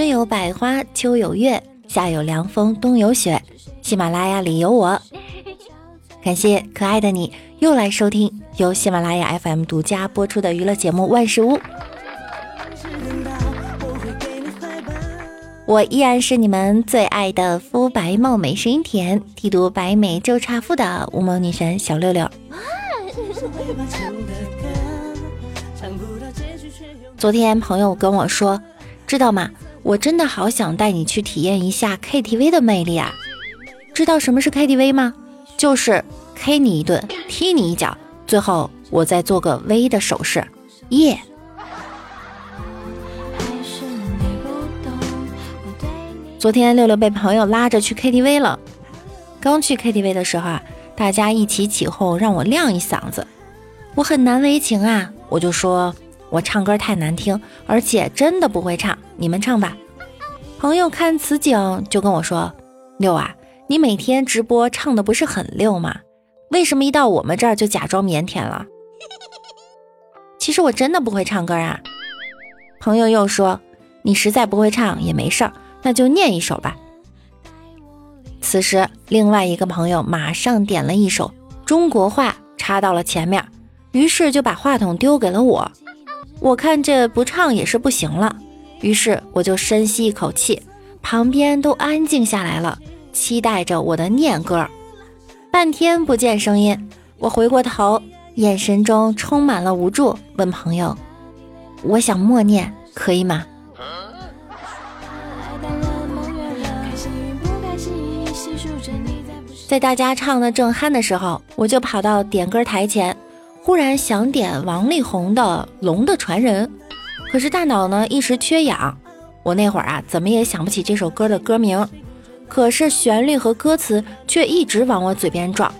春有百花，秋有月，夏有凉风，冬有雪。喜马拉雅里有我，感谢可爱的你又来收听由喜马拉雅 FM 独家播出的娱乐节目《万事屋》。我依然是你们最爱的肤白貌美、声音甜、剃度白美就差富的无毛女神小六六。昨天朋友跟我说，知道吗？我真的好想带你去体验一下 KTV 的魅力啊！知道什么是 KTV 吗？就是 K 你一顿，踢你一脚，最后我再做个 V 的手势，耶！昨天六六被朋友拉着去 KTV 了。刚去 KTV 的时候啊，大家一起起哄让我亮一嗓子，我很难为情啊，我就说我唱歌太难听，而且真的不会唱，你们唱吧。朋友看此景就跟我说：“六啊，你每天直播唱的不是很溜吗？为什么一到我们这儿就假装腼腆了？”其实我真的不会唱歌啊。朋友又说：“你实在不会唱也没事儿。”那就念一首吧。此时，另外一个朋友马上点了一首中国话，插到了前面，于是就把话筒丢给了我。我看这不唱也是不行了，于是我就深吸一口气，旁边都安静下来了，期待着我的念歌。半天不见声音，我回过头，眼神中充满了无助，问朋友：“我想默念，可以吗？”在大家唱的正酣的时候，我就跑到点歌台前，忽然想点王力宏的《龙的传人》，可是大脑呢一时缺氧，我那会儿啊怎么也想不起这首歌的歌名，可是旋律和歌词却一直往我嘴边撞。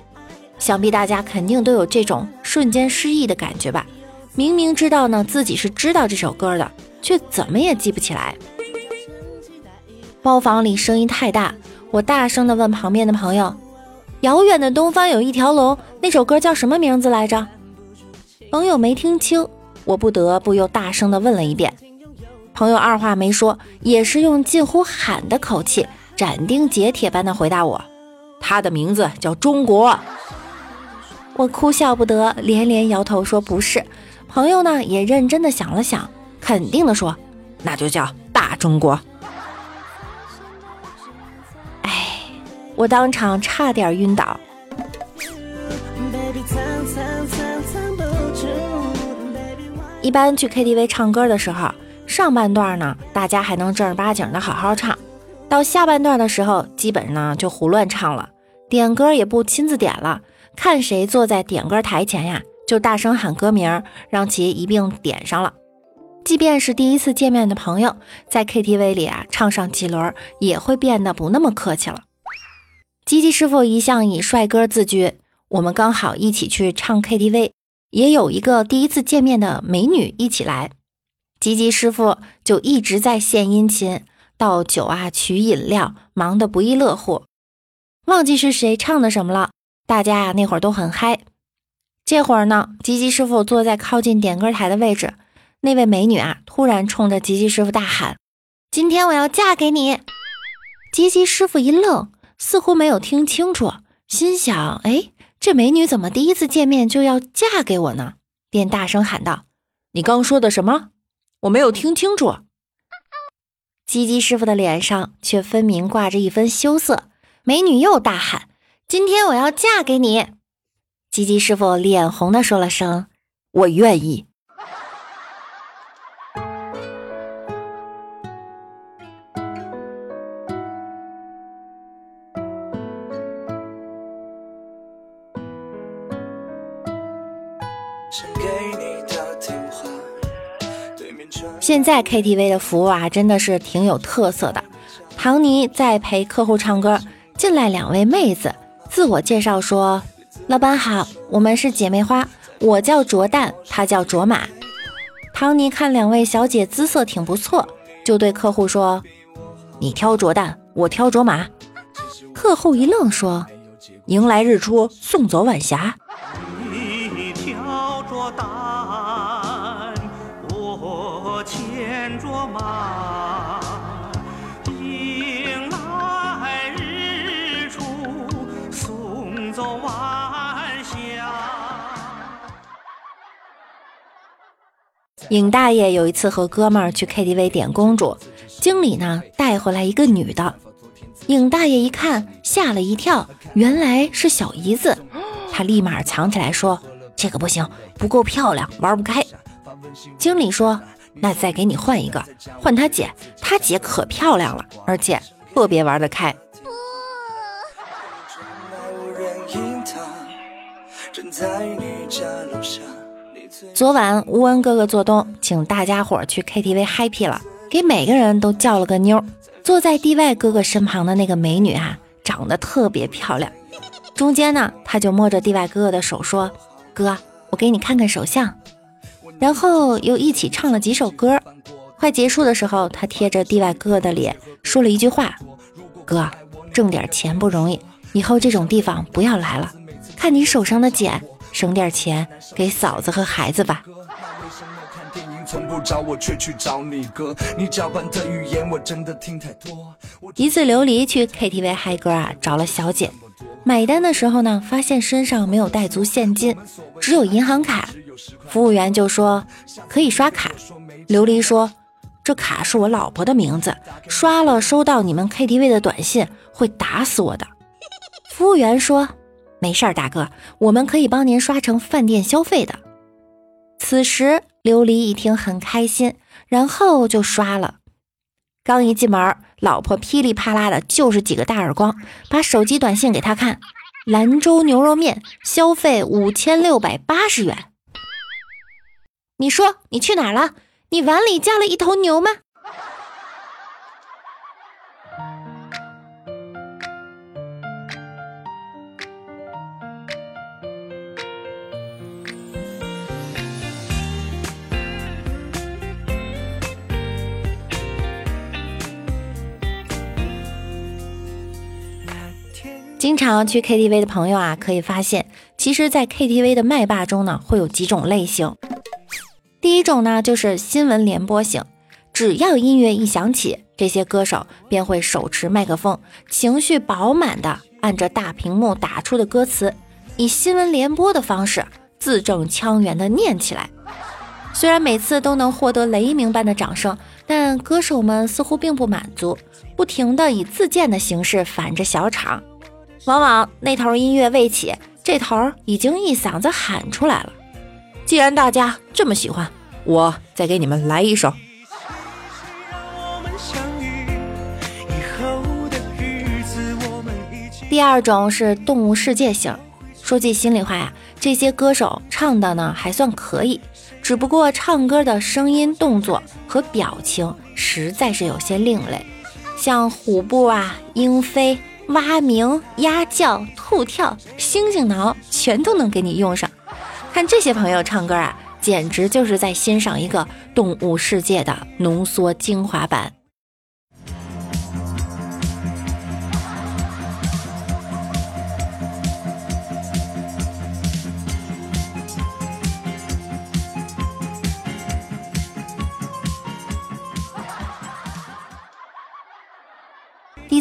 想必大家肯定都有这种瞬间失忆的感觉吧？明明知道呢自己是知道这首歌的，却怎么也记不起来。包房里声音太大，我大声地问旁边的朋友。遥远的东方有一条龙，那首歌叫什么名字来着？朋友没听清，我不得不又大声的问了一遍。朋友二话没说，也是用近乎喊的口气，斩钉截铁般的回答我：“他的名字叫中国。”我哭笑不得，连连摇头说不是。朋友呢也认真的想了想，肯定的说：“那就叫大中国。”我当场差点晕倒。一般去 KTV 唱歌的时候，上半段呢，大家还能正儿八经的好好唱；到下半段的时候，基本呢就胡乱唱了，点歌也不亲自点了，看谁坐在点歌台前呀，就大声喊歌名，让其一并点上了。即便是第一次见面的朋友，在 KTV 里啊唱上几轮，也会变得不那么客气了。吉吉师傅一向以帅哥自居，我们刚好一起去唱 KTV，也有一个第一次见面的美女一起来，吉吉师傅就一直在献殷勤，倒酒啊，取饮料，忙得不亦乐乎。忘记是谁唱的什么了，大家呀那会儿都很嗨。这会儿呢，吉吉师傅坐在靠近点歌台的位置，那位美女啊突然冲着吉吉师傅大喊：“今天我要嫁给你！”吉吉师傅一愣。似乎没有听清楚，心想：“哎，这美女怎么第一次见面就要嫁给我呢？”便大声喊道：“你刚说的什么？我没有听清楚。”鸡鸡师傅的脸上却分明挂着一分羞涩。美女又大喊：“今天我要嫁给你！”鸡鸡师傅脸红的说了声：“我愿意。”现在 KTV 的服务啊，真的是挺有特色的。唐尼在陪客户唱歌，进来两位妹子，自我介绍说：“老板好，我们是姐妹花，我叫卓蛋，她叫卓玛。”唐尼看两位小姐姿色挺不错，就对客户说：“你挑卓蛋，我挑卓玛。”客户一愣，说：“迎来日出，送走晚霞。”你挑着蛋尹大爷有一次和哥们儿去 KTV 点公主，经理呢带回来一个女的，尹大爷一看吓了一跳，原来是小姨子，他立马藏起来说：“这个不行，不够漂亮，玩不开。”经理说：“那再给你换一个，换他姐，他姐可漂亮了，而且特别玩得开。”昨晚乌恩哥哥做东，请大家伙去 KTV happy 了，给每个人都叫了个妞。坐在 DY 哥哥身旁的那个美女啊，长得特别漂亮。中间呢，他就摸着 DY 哥哥的手说：“哥，我给你看看手相。”然后又一起唱了几首歌。快结束的时候，他贴着 DY 哥哥的脸说了一句话：“哥，挣点钱不容易，以后这种地方不要来了。看你手上的茧。”省点钱给嫂子和孩子吧。一次琉璃去 KTV 嗨歌啊，找了小姐，买单的时候呢，发现身上没有带足现金，只有银行卡。服务员就说可以刷卡。琉璃说这卡是我老婆的名字，刷了收到你们 KTV 的短信会打死我的。服务员说。没事儿，大哥，我们可以帮您刷成饭店消费的。此时，琉璃一听很开心，然后就刷了。刚一进门，老婆噼里啪啦的就是几个大耳光，把手机短信给他看：兰州牛肉面消费五千六百八十元。你说你去哪儿了？你碗里加了一头牛吗？经常去 KTV 的朋友啊，可以发现，其实，在 KTV 的麦霸中呢，会有几种类型。第一种呢，就是新闻联播型，只要音乐一响起，这些歌手便会手持麦克风，情绪饱满的按着大屏幕打出的歌词，以新闻联播的方式字正腔圆的念起来。虽然每次都能获得雷鸣般的掌声，但歌手们似乎并不满足，不停的以自荐的形式反着小场。往往那头音乐未起，这头已经一嗓子喊出来了。既然大家这么喜欢，我再给你们来一首。第二种是动物世界型。说句心里话呀，这些歌手唱的呢还算可以，只不过唱歌的声音、动作和表情实在是有些另类，像虎步啊、鹰飞。蛙鸣、鸭叫、兔跳、猩猩挠，全都能给你用上。看这些朋友唱歌啊，简直就是在欣赏一个动物世界的浓缩精华版。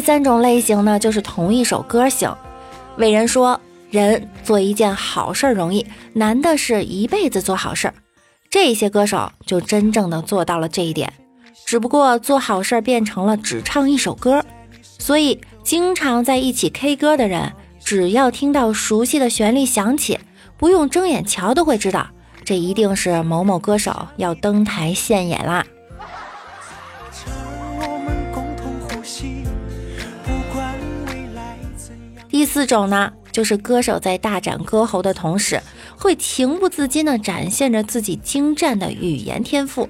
第三种类型呢，就是同一首歌型。伟人说，人做一件好事容易，难的是一辈子做好事。这些歌手就真正的做到了这一点，只不过做好事变成了只唱一首歌。所以，经常在一起 K 歌的人，只要听到熟悉的旋律响起，不用睁眼瞧都会知道，这一定是某某歌手要登台现眼啦。第四种呢，就是歌手在大展歌喉的同时，会情不自禁地展现着自己精湛的语言天赋，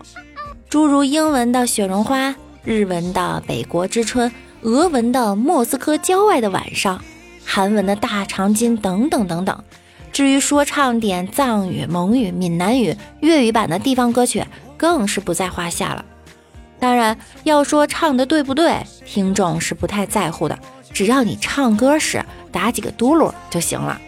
诸如英文的雪绒花、日文的北国之春、俄文的莫斯科郊外的晚上、韩文的大长今等等等等。至于说唱点藏语、蒙语、闽南语、粤语版的地方歌曲，更是不在话下了。当然，要说唱的对不对，听众是不太在乎的。只要你唱歌时打几个嘟噜就行了。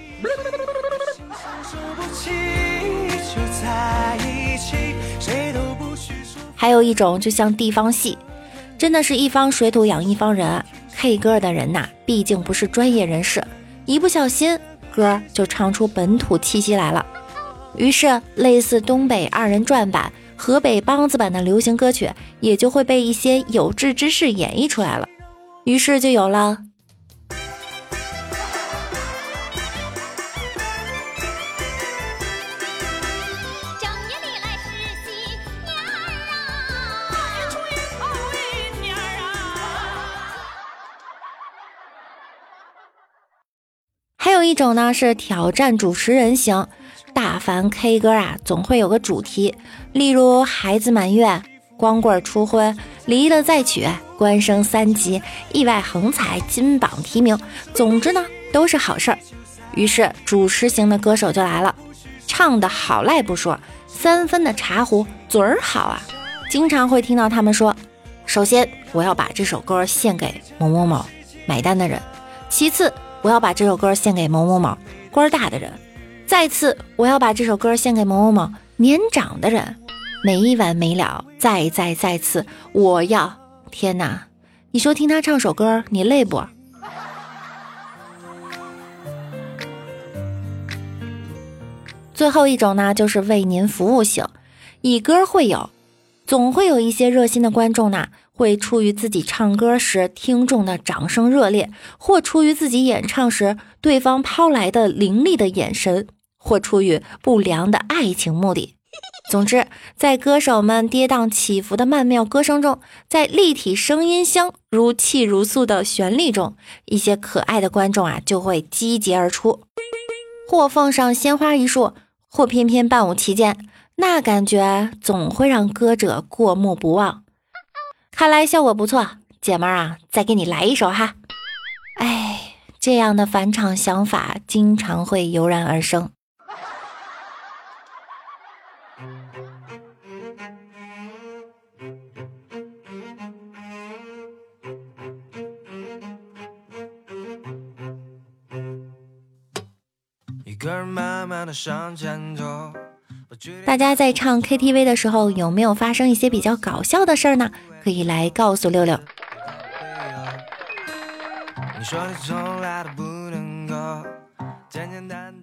还有一种就像地方戏，真的是一方水土养一方人。K 歌的人呐，毕竟不是专业人士，一不小心歌就唱出本土气息来了。于是，类似东北二人转版。河北梆子版的流行歌曲也就会被一些有志之士演绎出来了，于是就有了。一种呢是挑战主持人型，大凡 K 歌啊，总会有个主题，例如孩子满月、光棍初婚、离了再娶、官升三级、意外横财、金榜题名，总之呢都是好事儿。于是主持型的歌手就来了，唱的好赖不说，三分的茶壶嘴儿好啊，经常会听到他们说：首先我要把这首歌献给某某某买单的人，其次。我要把这首歌献给某某某官大的人，再次我要把这首歌献给某某某年长的人，没完没了，再再再次，我要天哪！你说听他唱首歌，你累不？最后一种呢，就是为您服务型，以歌会友，总会有一些热心的观众呢。会出于自己唱歌时听众的掌声热烈，或出于自己演唱时对方抛来的凌厉的眼神，或出于不良的爱情目的。总之，在歌手们跌宕起伏的曼妙歌声中，在立体声音箱如泣如诉的旋律中，一些可爱的观众啊就会集结而出，或奉上鲜花一束，或翩翩伴舞其间，那感觉总会让歌者过目不忘。看来效果不错，姐们儿啊，再给你来一首哈。哎，这样的返场想法经常会油然而生。一个人慢慢的向前走。大家在唱 KTV 的时候，有没有发生一些比较搞笑的事儿呢？可以来告诉六六。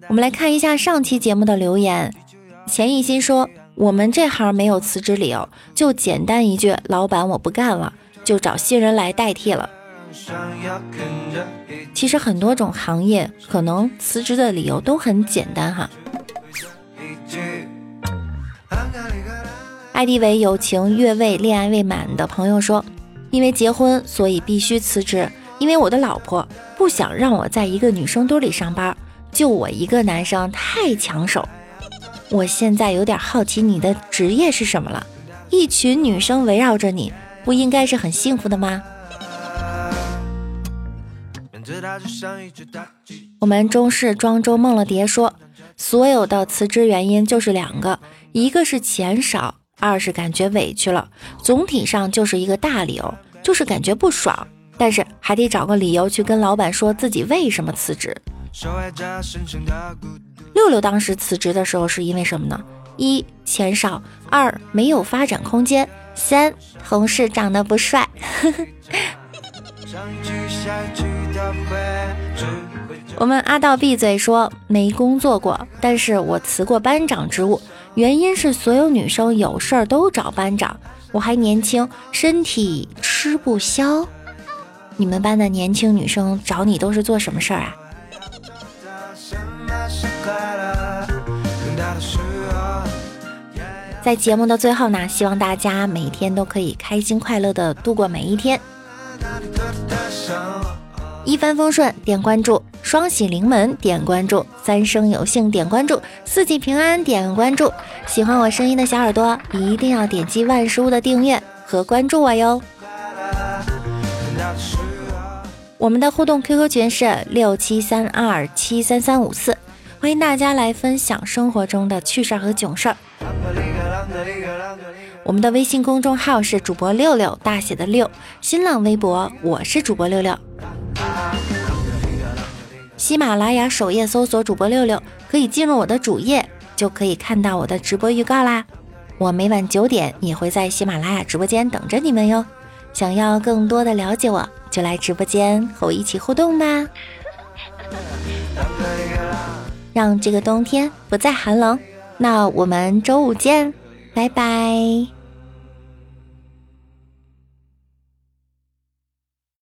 我们来看一下上期节目的留言。钱一心说：“我们这行没有辞职理由，就简单一句，老板我不干了，就找新人来代替了。”其实很多种行业可能辞职的理由都很简单哈。ID 为友情越位恋爱未满的朋友说：“因为结婚，所以必须辞职。因为我的老婆不想让我在一个女生堆里上班，就我一个男生太抢手。我现在有点好奇你的职业是什么了？一群女生围绕着你，不应该是很幸福的吗？”我们中式庄周梦了蝶说：“所有的辞职原因就是两个，一个是钱少。”二是感觉委屈了，总体上就是一个大理由，就是感觉不爽，但是还得找个理由去跟老板说自己为什么辞职。六六当时辞职的时候是因为什么呢？一钱少，二没有发展空间，三同事长得不帅。我们阿道闭嘴说没工作过，但是我辞过班长职务。原因是所有女生有事儿都找班长，我还年轻，身体吃不消。你们班的年轻女生找你都是做什么事儿啊？在节目的最后呢，希望大家每天都可以开心快乐的度过每一天。一帆风顺，点关注；双喜临门，点关注；三生有幸，点关注；四季平安，点关注。喜欢我声音的小耳朵，一定要点击万事屋的订阅和关注我哟。我们的互动 QQ 群是六七三二七三三五四，欢迎大家来分享生活中的趣事儿和囧事儿。我们的微信公众号是主播六六大写的六，新浪微博我是主播六六。喜马拉雅首页搜索主播六六，可以进入我的主页，就可以看到我的直播预告啦。我每晚九点也会在喜马拉雅直播间等着你们哟。想要更多的了解我，就来直播间和我一起互动吧。让这个冬天不再寒冷。那我们周五见。拜拜。